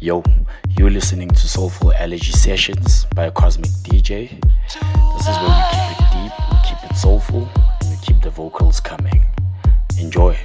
Yo, you're listening to Soulful Allergy Sessions by a Cosmic DJ. This is where we keep it deep, we keep it soulful, and we keep the vocals coming. Enjoy.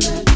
let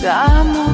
te.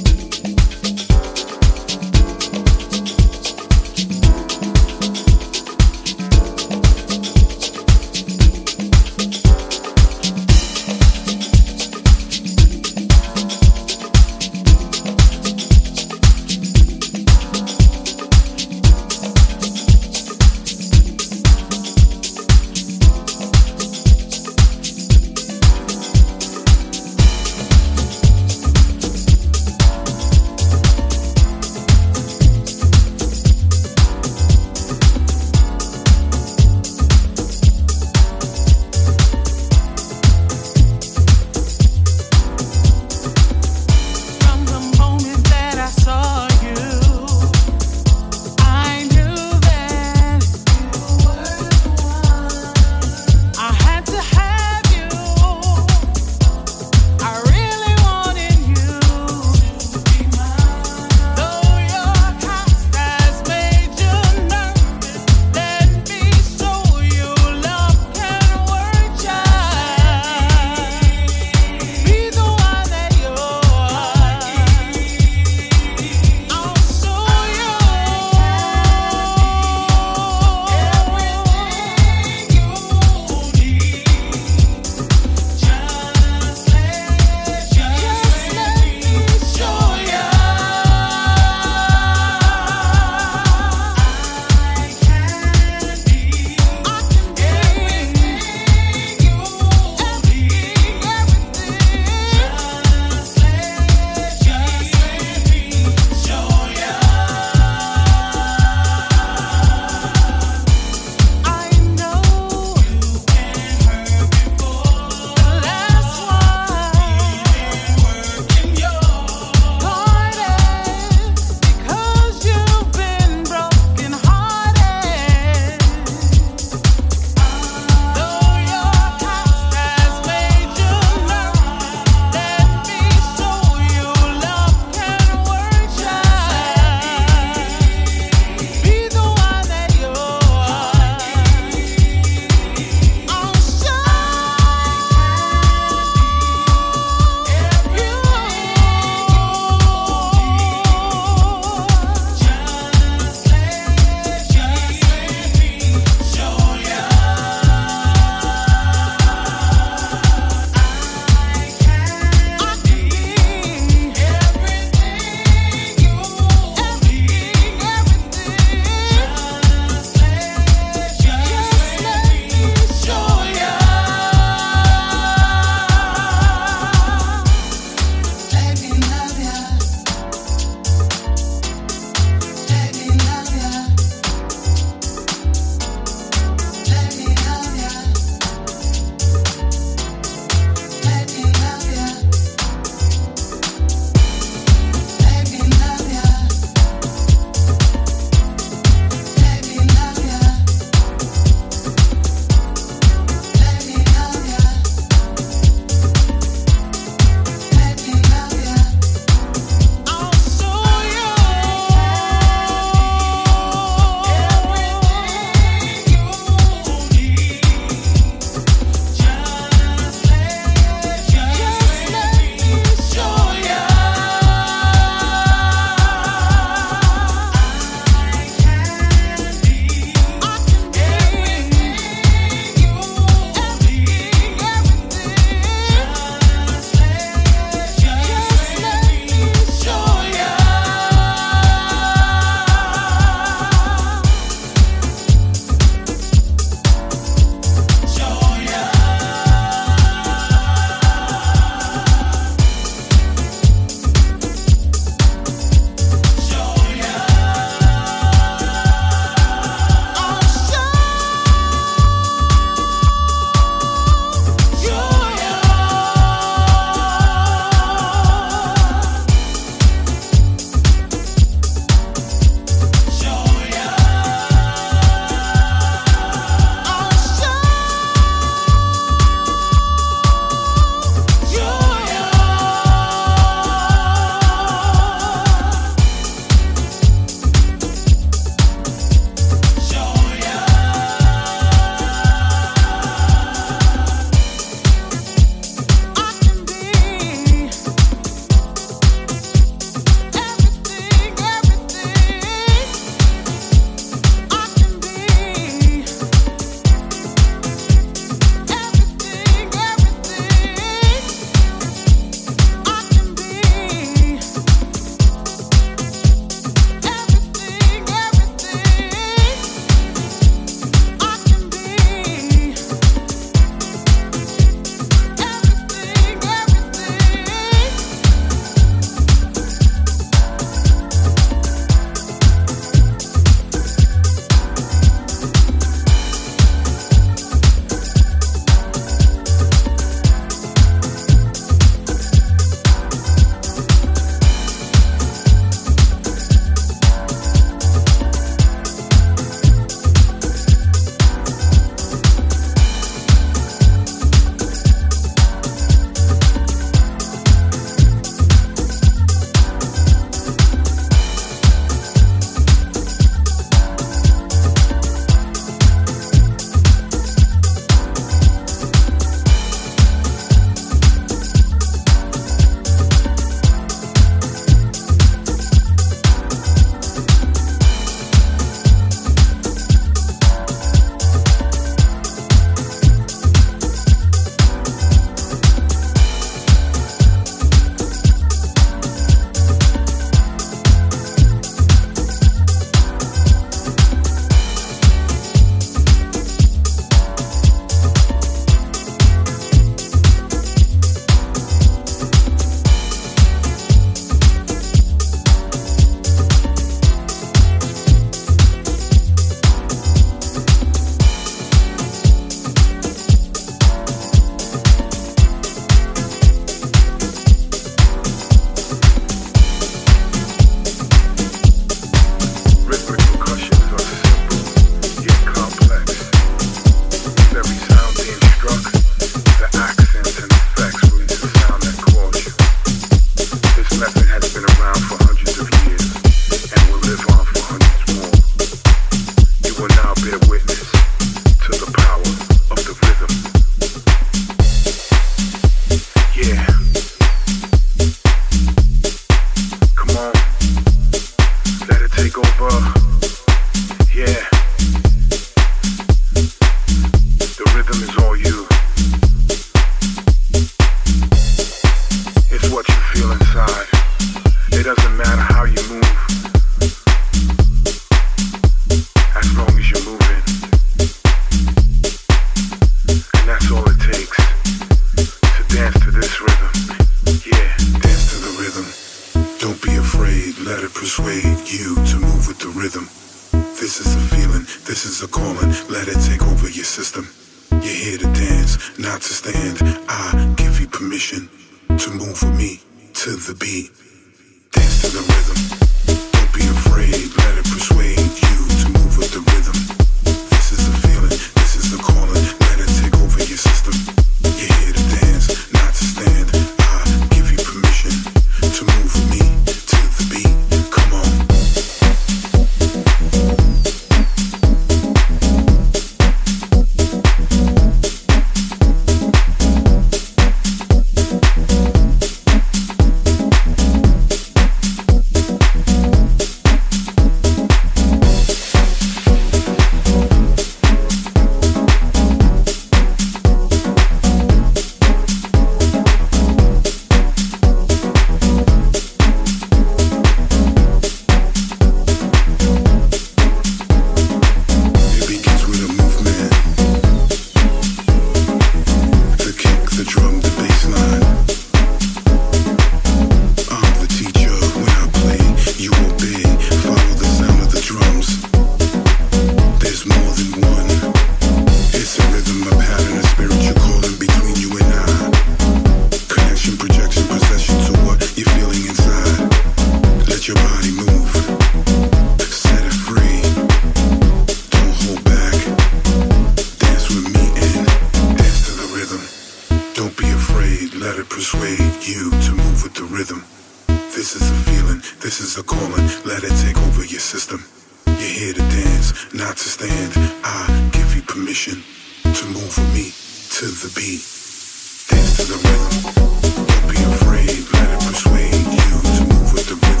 Dance to the rhythm. Don't be afraid. Let it persuade you to move with the rhythm.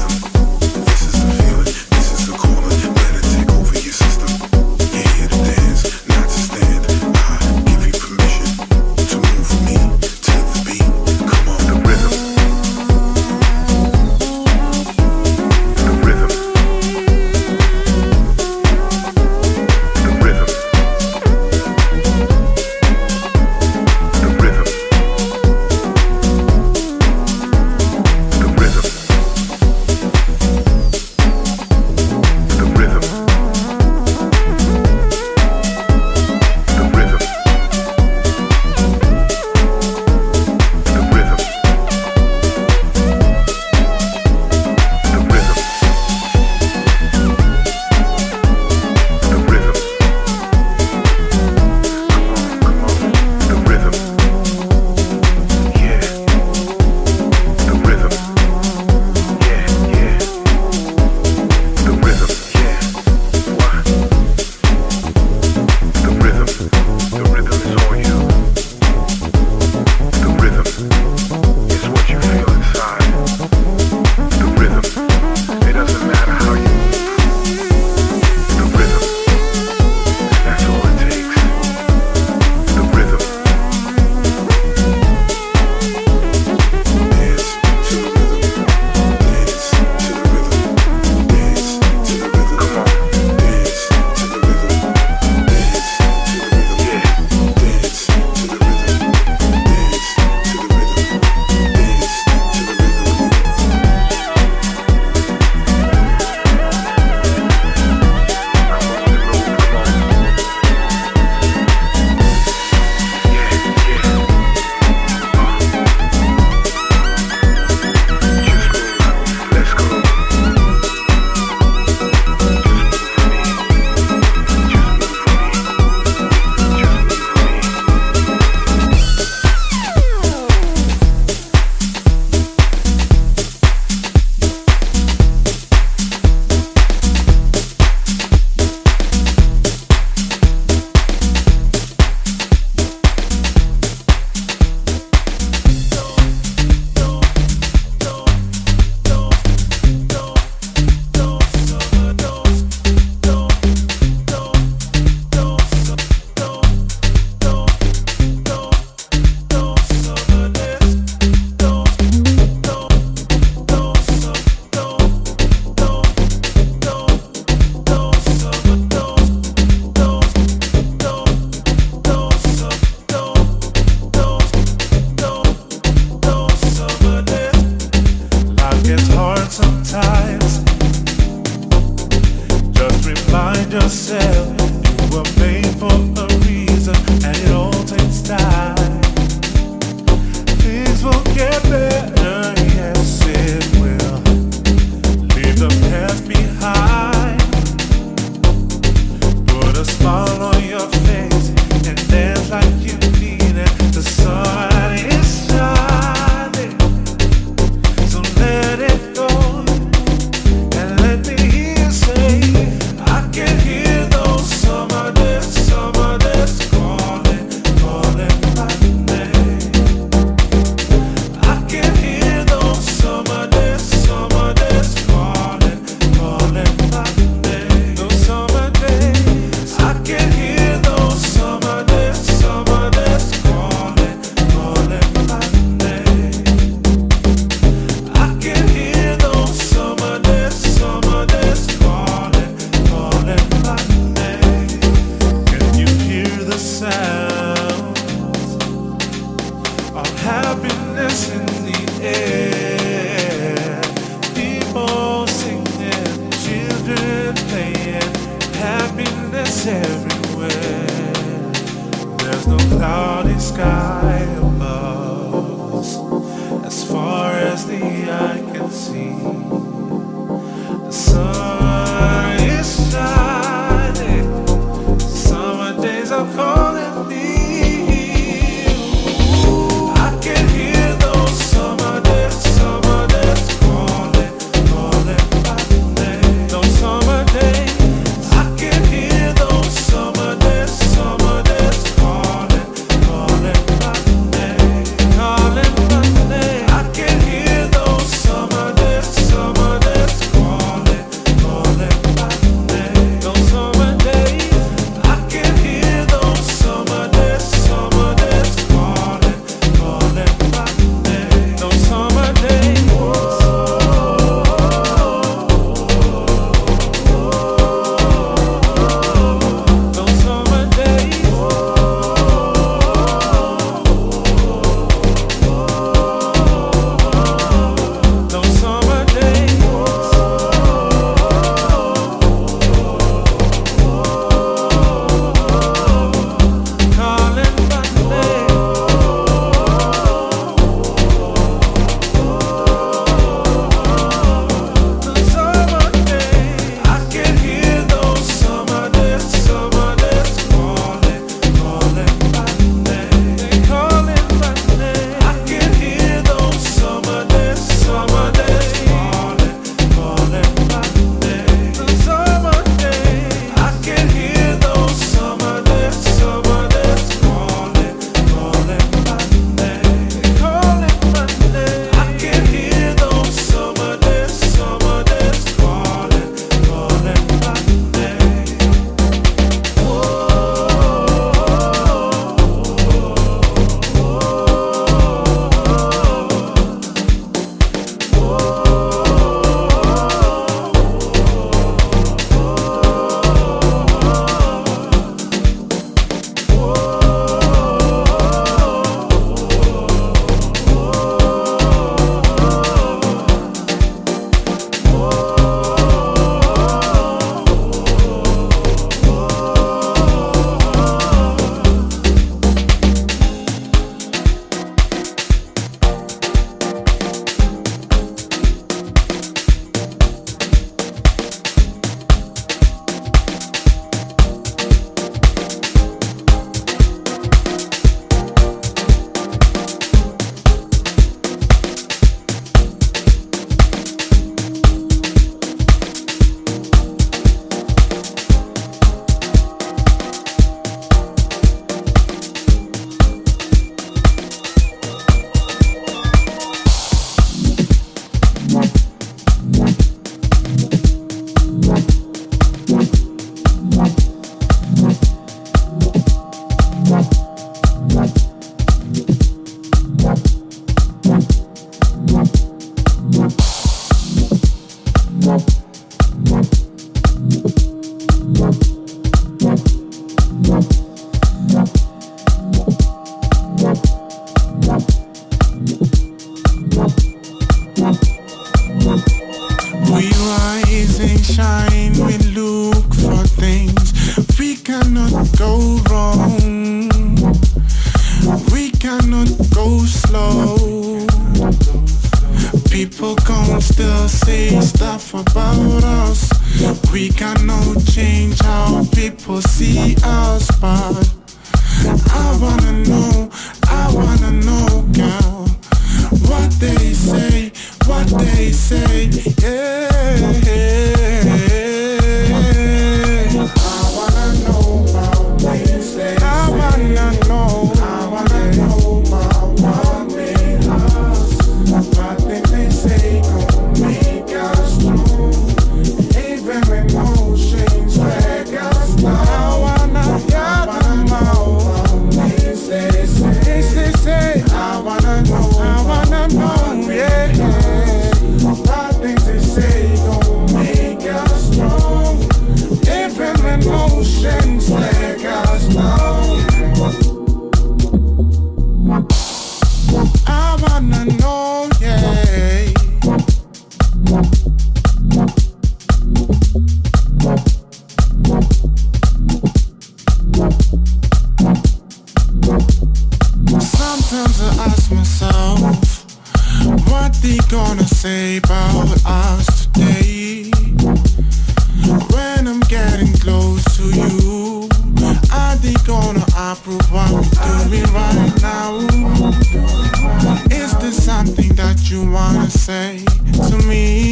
Is this something that you wanna say to me?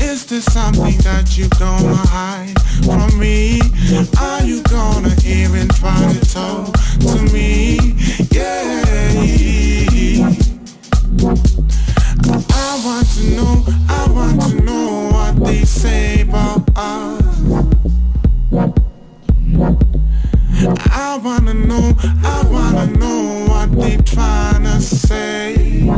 Is this something that you gonna hide from me? Are you gonna even try to talk to me? Yeah. I want to know, I want to know what they say about. I wanna know, I wanna know what they trying to say.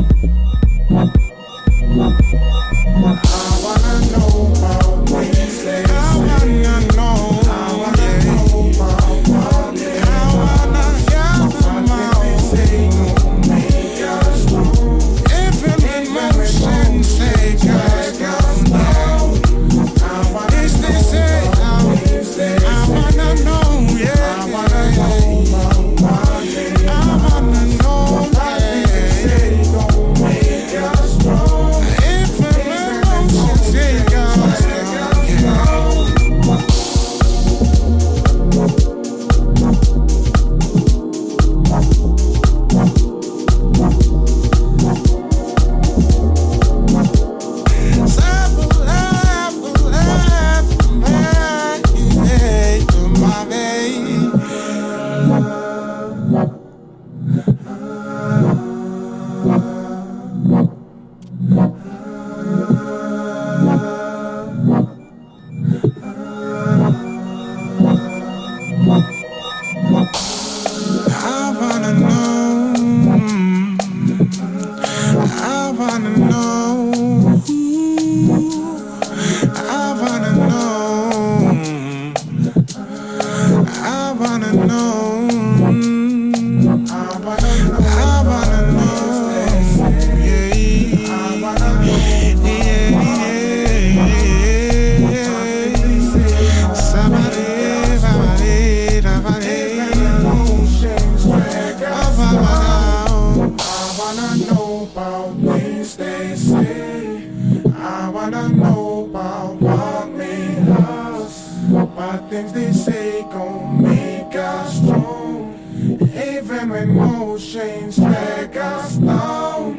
They gon' make us strong. Even when emotions drag us down.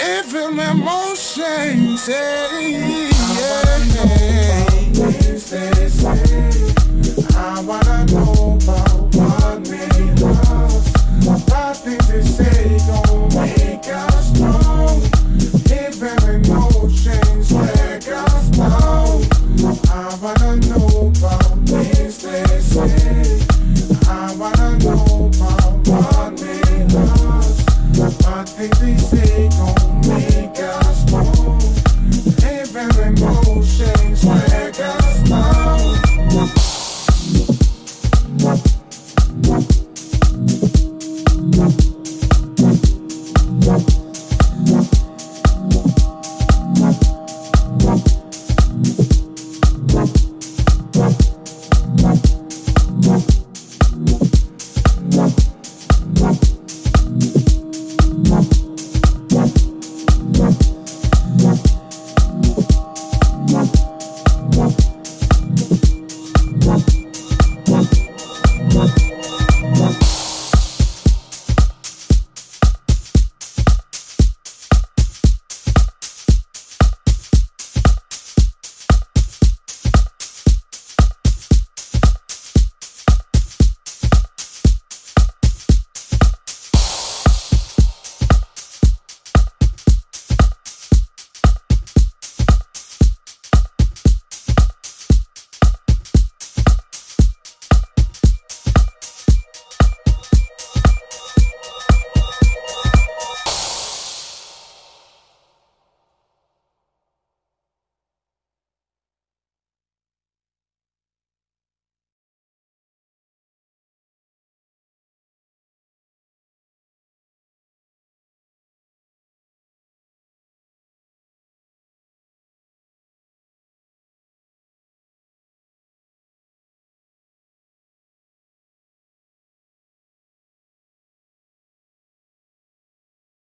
Even when emotions, yeah.